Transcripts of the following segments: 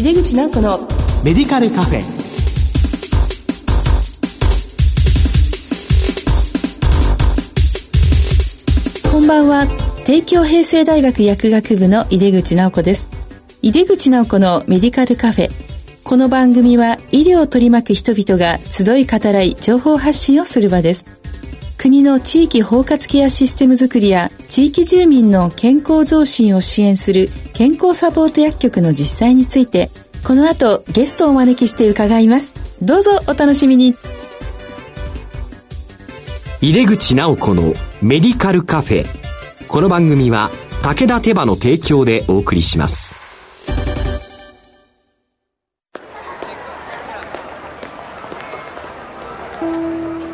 井出口直子のメディカルカフェ。こんばんは。帝京平成大学薬学部の井出口直子です。井出口直子のメディカルカフェ。この番組は医療を取り巻く人々が集い語らい情報発信をする場です国の地域包括ケアシステムづくりや地域住民の健康増進を支援する健康サポート薬局の実際についてこの後ゲストをお招きして伺います。どうぞお楽しみに。入れ口直子のメディカルカフェ。この番組は武田手羽の提供でお送りします。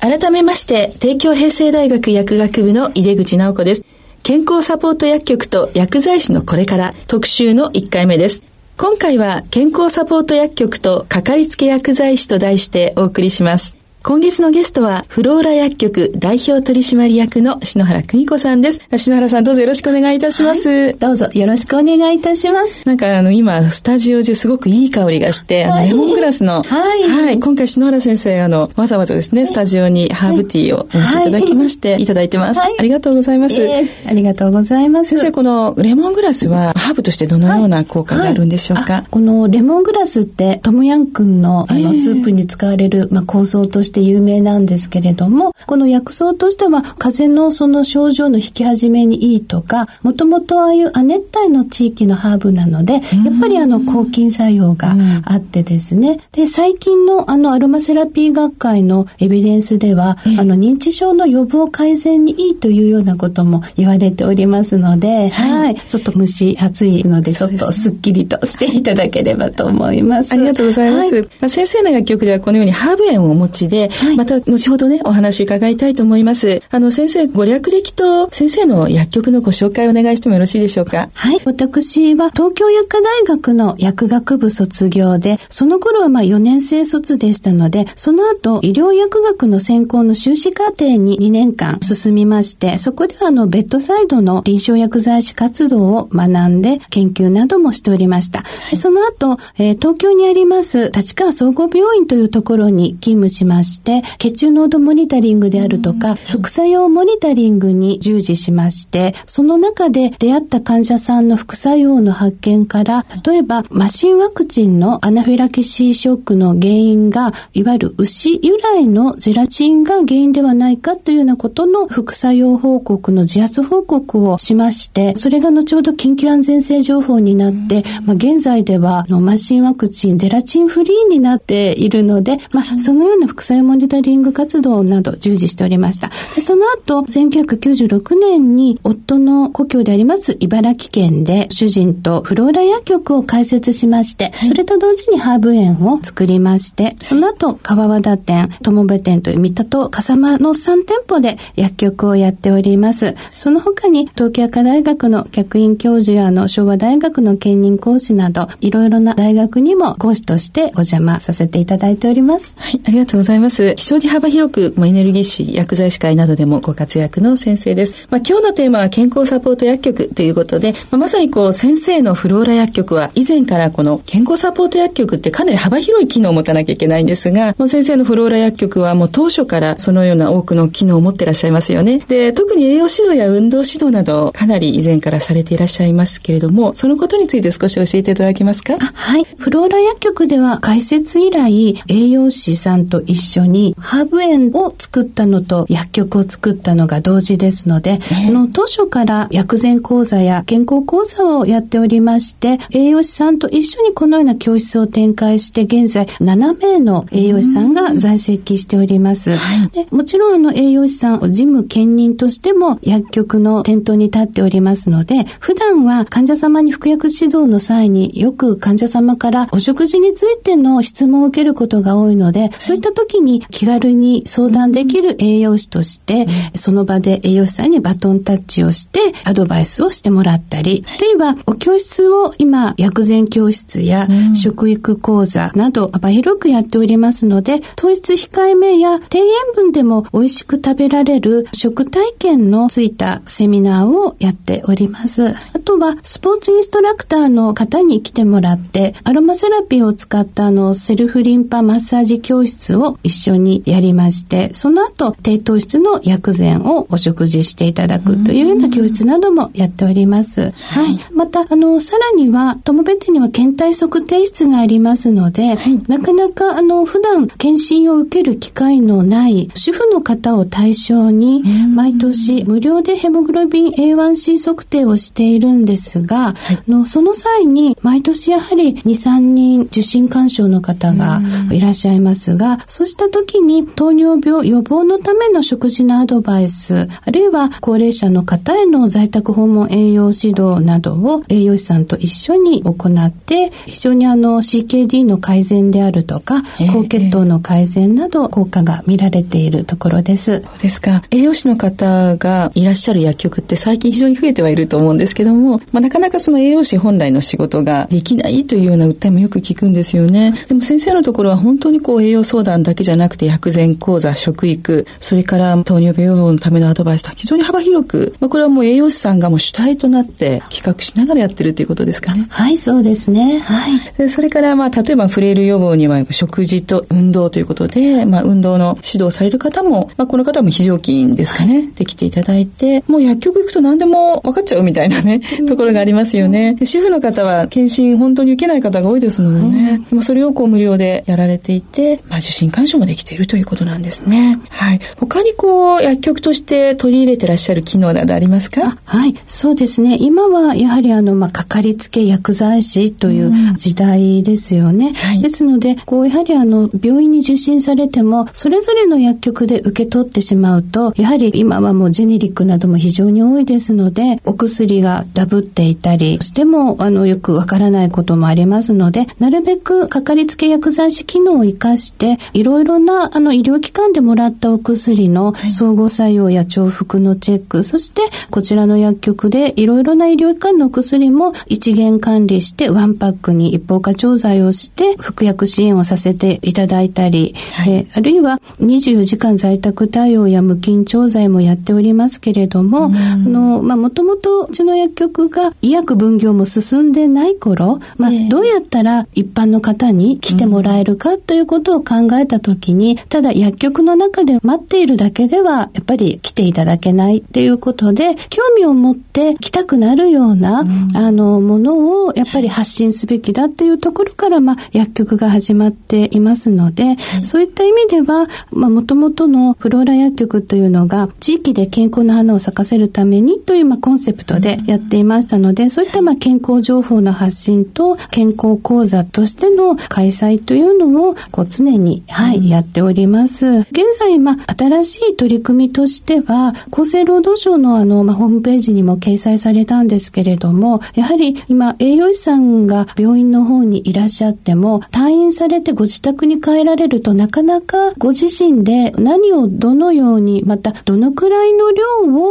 改めまして帝京平成大学薬学部の井出口直子です健康サポート薬局と薬剤師のこれから特集の1回目です今回は健康サポート薬局とかかりつけ薬剤師と題してお送りします。今月のゲストは、フローラ薬局代表取締役の篠原邦子さんです。篠原さんどうぞよろしくお願いいたします。はい、どうぞよろしくお願いいたします。なんかあの今、スタジオ中すごくいい香りがして、はい、あのレモングラスの、はい、はい、今回篠原先生、あの、わざわざですね、スタジオにハーブティーをお持ちいただきまして、い、ただいてます、ありがとうございます、えー、ありがとうございます。先生、このレモングラスはハーブとしてどのような効果があるんでしょうか、このレモングラスって、トムヤン君のあの、スープに使われる、まあ、構想として有名なんですけれども、この薬草としては、風邪のその症状の引き始めにいいとか、もともとああいう亜熱帯の地域のハーブなので、やっぱりあの抗菌作用があってですね。で、最近のあのアロマセラピー学会のエビデンスでは、あの認知症の予防改善にいいというようなことも言われておりますので、はい、ちょっと蒸し暑いので、ちょっとすっきりとしていただければと思います。ありがとうございます。はい、先生の薬局ではこのようにハーブ園をお持ちで、はい、また後ほどね、お話伺いたいと思います。あの、先生、ご略歴と先生の薬局のご紹介をお願いしてもよろしいでしょうか？はい。私は東京薬科大学の薬学部卒業で、その頃はまあ4年生卒でしたので、その後、医療薬学の専攻の修士課程に2年間進みまして、そこではあの、ベッドサイドの臨床薬剤師活動を学んで、研究などもしておりました。はい、その後、えー、東京にあります立川総合病院というところに勤務しまして、血中濃度モニタリングであるとか、副作用モニタリングに従事しまして、その中で出会った患者さんの副作用の発見から、例えばマシンワクチンのアナフィラキシーショックの原因が、いわゆる牛由来のゼラチンが原因ではないかというようなことの副作用報告の自発報告をしまして、それが後ほど緊急安全性情報になって、まあ、現在ではのマシンワクチンゼラチンフリーになっているので、まあ、そのような副作用モニタリング活動など従事しておりました。でその後、1996年に夫の故郷であります茨城県で主人とフローラ薬局を開設しまして、はい、それと同時にハーブ園を作りまして、その後、川和田店、友部店という三田と笠間の3店舗で薬局をやっております。その他に東京科大学の客員教授やの昭和大学の兼任講師など、いろいろな大学にも講師としてお邪魔させていただいております。はい、ありがとうございます。ます非常に幅広く、エネルギー士、薬剤師会などでもご活躍の先生です。まあ、今日のテーマは健康サポート薬局ということで、まあ、まさにこう先生のフローラ薬局は以前からこの健康サポート薬局ってかなり幅広い機能を持たなきゃいけないんですが、もう先生のフローラ薬局はもう当初からそのような多くの機能を持ってらっしゃいますよね。で、特に栄養指導や運動指導などかなり以前からされていらっしゃいますけれども、そのことについて少し教えていただけますか？はい。フローラ薬局では開設以来、栄養士さんと一緒にハーブ園を作ったのと薬局を作ったのが同時ですので、えー、の当初から薬膳講座や健康講座をやっておりまして、栄養士さんと一緒にこのような教室を展開して、現在7名の栄養士さんが在籍しております。でもちろんあの栄養士さん、事務兼任としても薬局の店頭に立っておりますので、普段は患者様に服薬指導の際によく患者様からお食事についての質問を受けることが多いので、そういった時に気軽に相談できる栄養士として、その場で栄養士さんにバトンタッチをしてアドバイスをしてもらったり、あるいはお教室を今薬膳教室や食育講座など幅広くやっておりますので、糖質控えめや低塩分でも美味しく食べられる食体験のついたセミナーをやっております。あとはスポーツインストラクターの方に来てもらってアロマセラピーを使ったあのセルフリンパマッサージ教室を一緒にやりまして、その後低糖質の薬膳をお食事していただくというような教室などもやっております。はい。また、あの、さらには、トモベテには検体測定室がありますので、はい、なかなか、あの、普段検診を受ける機会のない主婦の方を対象に、毎年無料でヘモグロビン A1C 測定をしているんですが、はい、のその際に、毎年やはり2、3人受診干渉の方がいらっしゃいますが、そうした時に糖尿病予防のための食事のアドバイス、あるいは高齢者の方への在宅訪問栄養指導などを栄養士さんと一緒に行って非常にあの CKD の改善であるとか高血糖の改善など効果が見られているところです。そうですか。栄養士の方がいらっしゃる薬局って最近非常に増えてはいると思うんですけども、まあ、なかなかその栄養士本来の仕事ができないというような訴えもよく聞くんですよね。でも先生のところは本当にこう栄養相談だけじゃなくて薬膳講座、食育、それから糖尿病予防のためのアドバイスと非常に幅広く、まあ、これはもう栄養士さんがもう主体となって企画しながらやってるということですかね。はい、そうですね。はい。でそれから、まあ、例えばフレイル予防には食事と運動ということで、まあ、運動の指導される方も、まあ、この方も非常勤ですかね、はい、できていただいて、もう薬局行くと何でも分かっちゃうみたいなね、ところがありますよね。主婦の方は検診本当に受けない方が多いですもんね。でもそれをこう無料でやられていて、まあ、受診干渉もできているということなんですね。はい。他にこう、薬局として取り入れてらっしゃる機能などありますか？はい、そうですね。今はやはりあの、まあ、かかりつけ薬剤師という時代ですよね。はい、ですので、こう、やはりあの、病院に受診されても、それぞれの薬局で受け取ってしまうと、やはり今はもうジェネリックなども非常に多いですので、お薬がダブっていたりしても、あの、よくわからないこともありますので、なるべくかかりつけ薬剤師機能を活かして、いろいろなあの、医療機関でもらったお薬の相互作用や重複のチェック、そしてこちらの薬局でいろいろな医療機関の薬も一元管理してワンパックに一方化調剤をして服薬支援をさせていただいたり、はい、えあるいは24時間在宅対応や無菌調剤もやっておりますけれども、あの、まあ、もともとうちの薬局が医薬分業も進んでない頃、まあ、どうやったら一般の方に来てもらえるかということを考えたときに、ただ薬局の中で待っているだけでは、やっぱり来ていただけないっていうことで、興味を持って来たくなるような、うん、あの、ものをやっぱり発信すべきだっていうところから、まあ、薬局が始まっていますので、そういった意味では、まあ、もともとのフローラ薬局というのが、地域で健康な花を咲かせるためにという、まあ、コンセプトでやっていましたので、そういった、まあ、健康情報の発信と、健康講座としての開催というのを、こう、常に、はい、やっております。現在、まあ、新しい取り組みとしては、厚生労働省のあの、まあ、ホームページにも掲載されたんですけれども、やはり今、栄養士さんが病院の方にいらっしゃっても、退院されてご自宅に帰られるとなかなかご自身で何をどのように、またどのくらいの量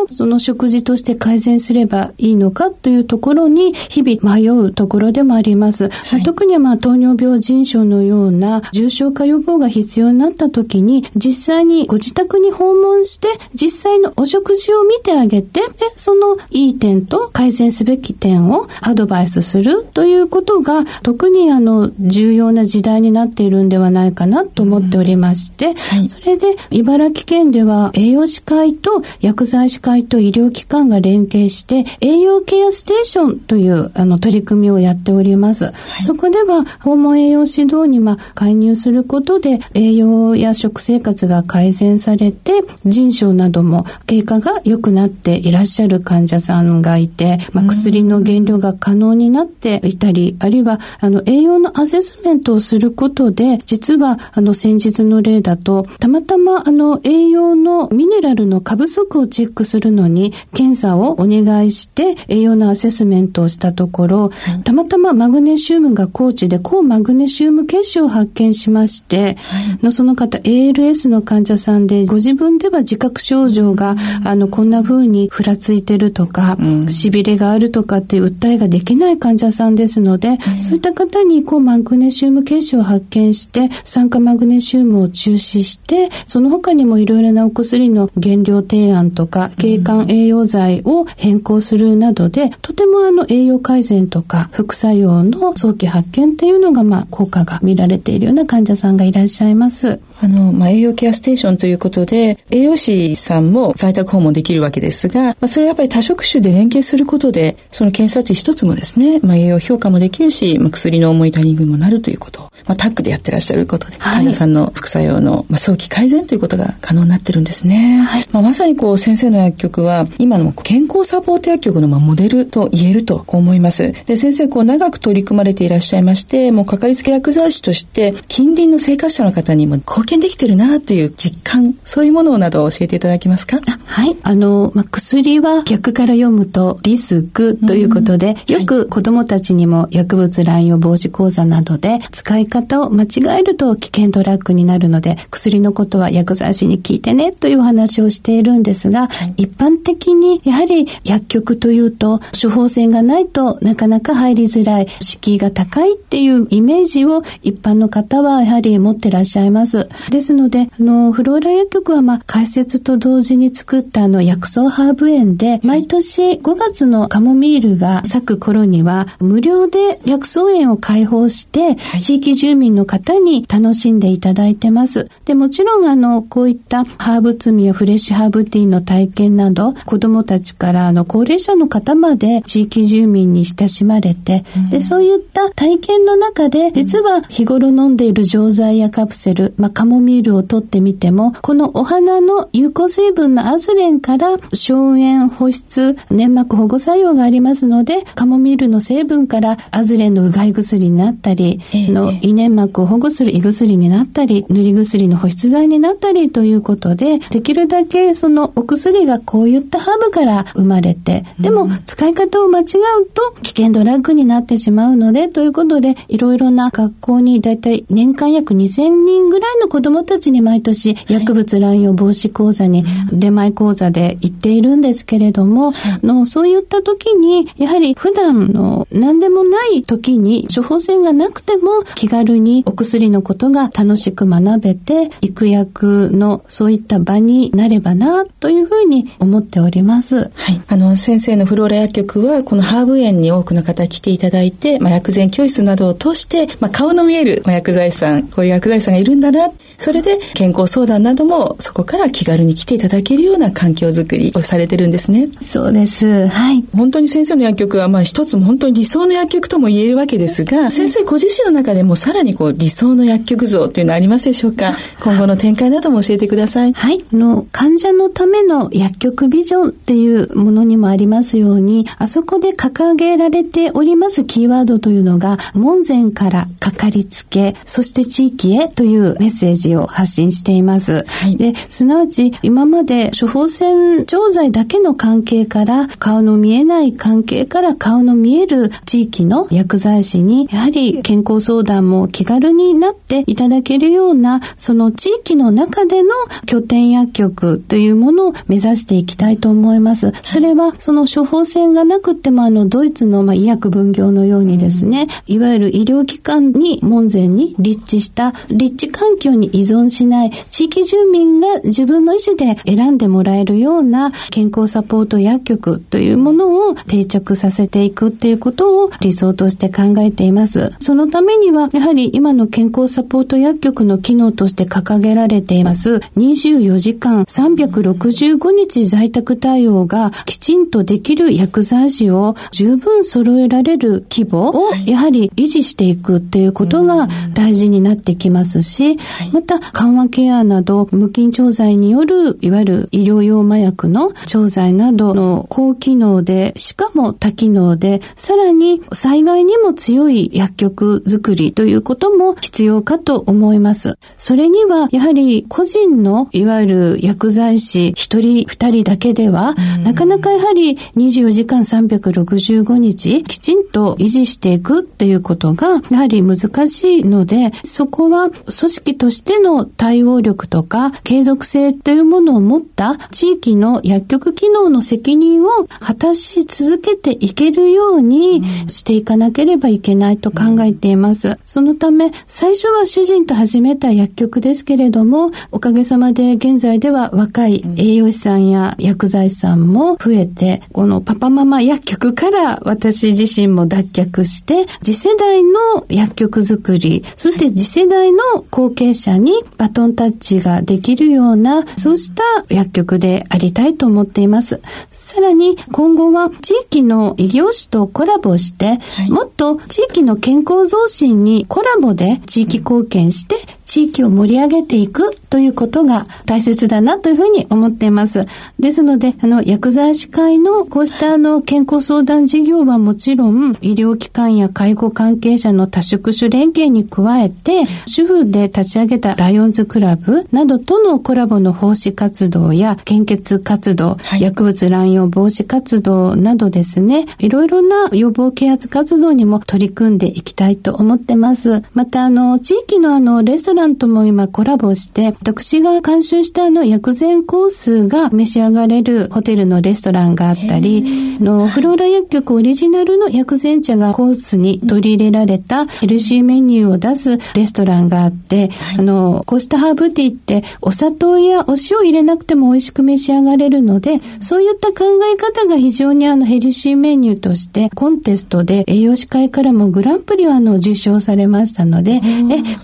をその食事として改善すればいいのかというところに日々迷うところでもあります。はい、特にまあ糖尿病腎症のような重症化予防が必要になった時に実際にご自宅に訪問して実際のお食事を見てあげてでそのいい点と改善すべき点をアドバイスするということが特にあの重要な時代になっているんではないかなと思っておりまして、うんはい、それで茨城県では栄養士会と薬剤師会と医療機関が連携して栄養ケアステーションというあの取り組みをやっております。はい、そこでは訪問栄養指導にま介入することで栄栄養や食生活が改善されて、腎症なども経過が良くなっていらっしゃる患者さんがいて、まあ、薬の減量が可能になっていたり、あるいは、あの、栄養のアセスメントをすることで、実は、あの、先日の例だと、たまたま、あの、栄養のミネラルの過不足をチェックするのに、検査をお願いして、栄養のアセスメントをしたところ、たまたまマグネシウムが高値で、高マグネシウム結晶を発見しまして、のその方 ALS の患者さんで、ご自分では自覚症状が、あの、こんな風にふらついてるとか、痺れがあるとかっていう訴えができない患者さんですので、そういった方に、高マグネシウム結晶を発見して、酸化マグネシウムを中止して、その他にもいろいろなお薬の原料提案とか、経管栄養剤を変更するなどで、とてもあの栄養改善とか副作用の早期発見っていうのが、まあ、効果が見られているような患者さんがいらっしゃいます。あの、まあ、栄養ケアステーションということで、栄養士さんも在宅訪問できるわけですが、まあ、それやっぱり多職種で連携することで、その検査値一つもですね、まあ、栄養評価もできるし、まあ、薬のモニタリングにもなるということ、まあ、タッグでやってらっしゃることで、はい、患者さんの副作用の、まあ、早期改善ということが可能になってるんですね。はい、まあ、まさにこう、先生の薬局は、今の健康サポート薬局のまあモデルと言えると思います。で、先生、こう、長く取り組まれていらっしゃいまして、もう、かかりつけ薬剤師として、近隣の生活者の方にも貢献できてるな、という実感、そういうものなどを教えていただけますか？はい。あの、まあ、薬は逆から読むとリスクということで、よく子供たちにも薬物乱用防止講座などで使い方を間違えると危険ドラッグになるので、薬のことは薬剤師に聞いてねというお話をしているんですが、はい、一般的にやはり薬局というと処方箋がないとなかなか入りづらい、敷居が高いっていうイメージを一般の方はやはり持ってらっしゃいます。ですので、あの、フローラ薬局はまあ開設と同時に作ったあの薬草ハーブ園で、毎年5月のカモミールが咲く頃には無料で薬草園を開放して、地域住民の方に楽しんでいただいてます。で、もちろんあの、こういったハーブ摘みやフレッシュハーブティーの体験など、子供たちからあの、高齢者の方まで地域住民に親しまれて、うん、で、そういった体験の中で、実は日頃飲んでいる錠剤やカプセル、まあ、カモミールを取ってみても、このお花の有効成分のアズレンから消炎、保湿、粘膜保護作用がありますので、カモミールの成分からアズレンのうがい薬になったり、えー、の胃粘膜を保護する胃薬になったり、塗り薬の保湿剤になったりということで、できるだけそのお薬がこういったハーブから生まれて、でも使い方を間違うと危険ドラッグになってしまうので、ということで、いろいろな学校にだいたい年間約2000人ぐらいの子供たちに毎年薬物乱用防止講座に出前講座で行っているんですけれども、のそういった時に、やはり普段の何でもない時に処方箋がなくても気軽にお薬のことが楽しく学べて、育薬のそういった場になればな、というふうに思っております。はい。あの、先生のフローラ薬局は、このハーブ園に多くの方来ていただいて、まあ、薬膳教室などを通して、まあ、顔の見える、まあ、薬剤師さん、こういう薬剤師さんがいるんだな、それで健康相談などもそこから気軽に来ていただけるような環境づくりをされてるんですね。そうです。はい。本当に先生の薬局は、まあ一つも本当に理想の薬局とも言えるわけですが、先生ご自身の中でもさらにこう理想の薬局像というのはありますでしょうか？今後の展開なども教えてください。はい。あの、患者のための薬局ビジョンっていうものにもありますように、あそこで掲げられておりますキーワードというのが、門前からかかりつけ、そして地域へというメッセージを発信しています。はい、で、すなわち今まで処方箋錠剤だけの関係から顔の見えない関係から顔の見える地域の薬剤師にやはり健康相談も気軽になっていただけるようなその地域の中での拠点薬局というものを目指していきたいと思います。それはその処方箋がなくてもあのドイツのまあ医薬分業のようにですね、いわゆる医療機関に門前に立地した立地環境に依存しない地域住民が自分の意思で選んでもらえるような健康サポート薬局というものを定着させていくっていうことを理想として考えています。そのためには、ややはり今の健康サポート薬局の機能として掲げられています。24時間365日在宅対応がきちんとできる薬剤師を十分揃えられる規模をやはり維持していくっていうことが大事になってきますし、また緩和ケアなど無菌調剤によるいわゆる医療用麻薬の調剤などの高機能でしかも多機能でさらに災害にも強い薬局作りということも必要かと思います。それにはやはり個人のいわゆる薬剤師一人二人だけではなかなかやはり24時間365日きちんと維持していくっていうことがやはり難しいのでそこは組織としての対応力とか継続性というものを持った地域の薬局機能の責任を果たし続けていけるようにしていかなければいけないと考えています。そのため、最初は主人と始めた薬局ですけれども、おかげさまで現在では若い栄養士さんや薬剤師さんも増えて、このパパママ薬局から私自身も脱却して、次世代の薬局作り、そして次世代の後継者にバトンタッチができるような、そうした薬局でありたいと思っています。さらに今後は地域の異業種とコラボして、はい、もっと地域の健康増進にコラボで地域貢献して、地域を盛り上げていくということが大切だなというふうに思っています。ですので、あの、薬剤師会のこうしたあの、健康相談事業はもちろん、医療機関や介護関係者の多職種連携に加えて、主婦で立ち上げたライオンズクラブなどとのコラボの奉仕活動や献血活動、はい、薬物乱用防止活動などですね、いろいろな予防啓発活動にも取り組んでいきたいと思ってます。また、あの、地域のあの、レストランとも今コラボして、私が監修したあの薬膳コースが召し上がれるホテルのレストランがあったり、のフローラ薬局オリジナルの薬膳茶がコースに取り入れられたヘルシーメニューを出すレストランがあって、はい、あの、こうしたハーブティーってお砂糖やお塩入れなくても美味しく召し上がれるので、そういった考え方が非常にあのヘルシーメニューとしてコンテストで栄養士会からもグランプリをあの受賞されましたので、え、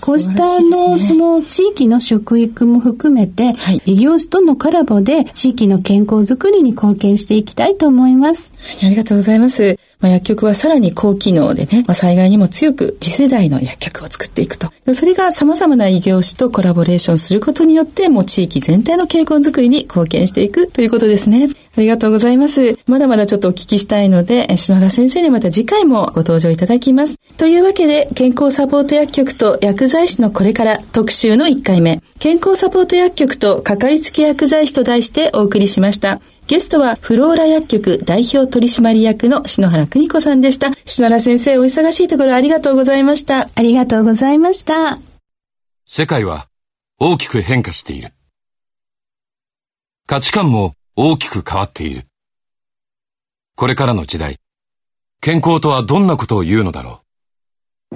こうしたあの、その地域の食育も含めて、はい、異業種とのコラボで地域の健康づくりに貢献していきたいと思います。ありがとうございます。まあ、薬局はさらに高機能でね、まあ、災害にも強く次世代の薬局を作っていくと。それが様々な異業種とコラボレーションすることによって、もう地域全体の健康づくりに貢献していくということですね。ありがとうございます。まだまだちょっとお聞きしたいので、篠原先生にまた次回もご登場いただきます。というわけで、健康サポート薬局と薬剤師のこれから特集の1回目、健康サポート薬局とかかりつけ薬剤師と題してお送りしました。ゲストはフローラ薬局代表取締役の篠原邦子さんでした。篠原先生、お忙しいところありがとうございました。ありがとうございました。世界は大きく変化している。価値観も大きく変わっている。これからの時代、健康とはどんなことを言うのだろう。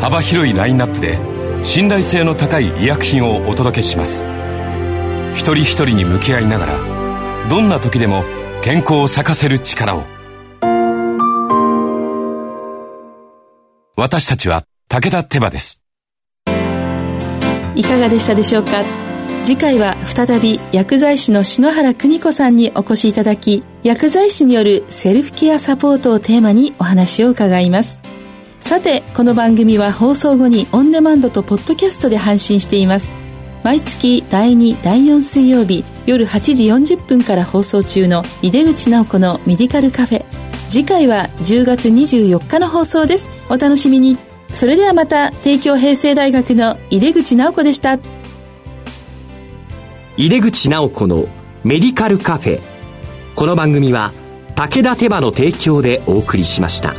幅広いラインナップで信頼性の高い医薬品をお届けします。一人一人に向き合いながらどんな時でも健康を咲かせる力を。私たちは武田手羽です。いかがでしたでしょうか？次回は再び薬剤師の篠原邦子さんにお越しいただき薬剤師によるセルフケアサポートをテーマにお話を伺います。さてこの番組は放送後にオンデマンドとポッドキャストで配信しています。毎月第2第4水曜日夜8時40分から放送中の井出口直子のメディカルカフェ。次回は10月24日の放送です。お楽しみに。それではまた帝京平成大学の井出口直子でした。井出口直子のメディカルカフェ。この番組は武田手羽の提供でお送りしました。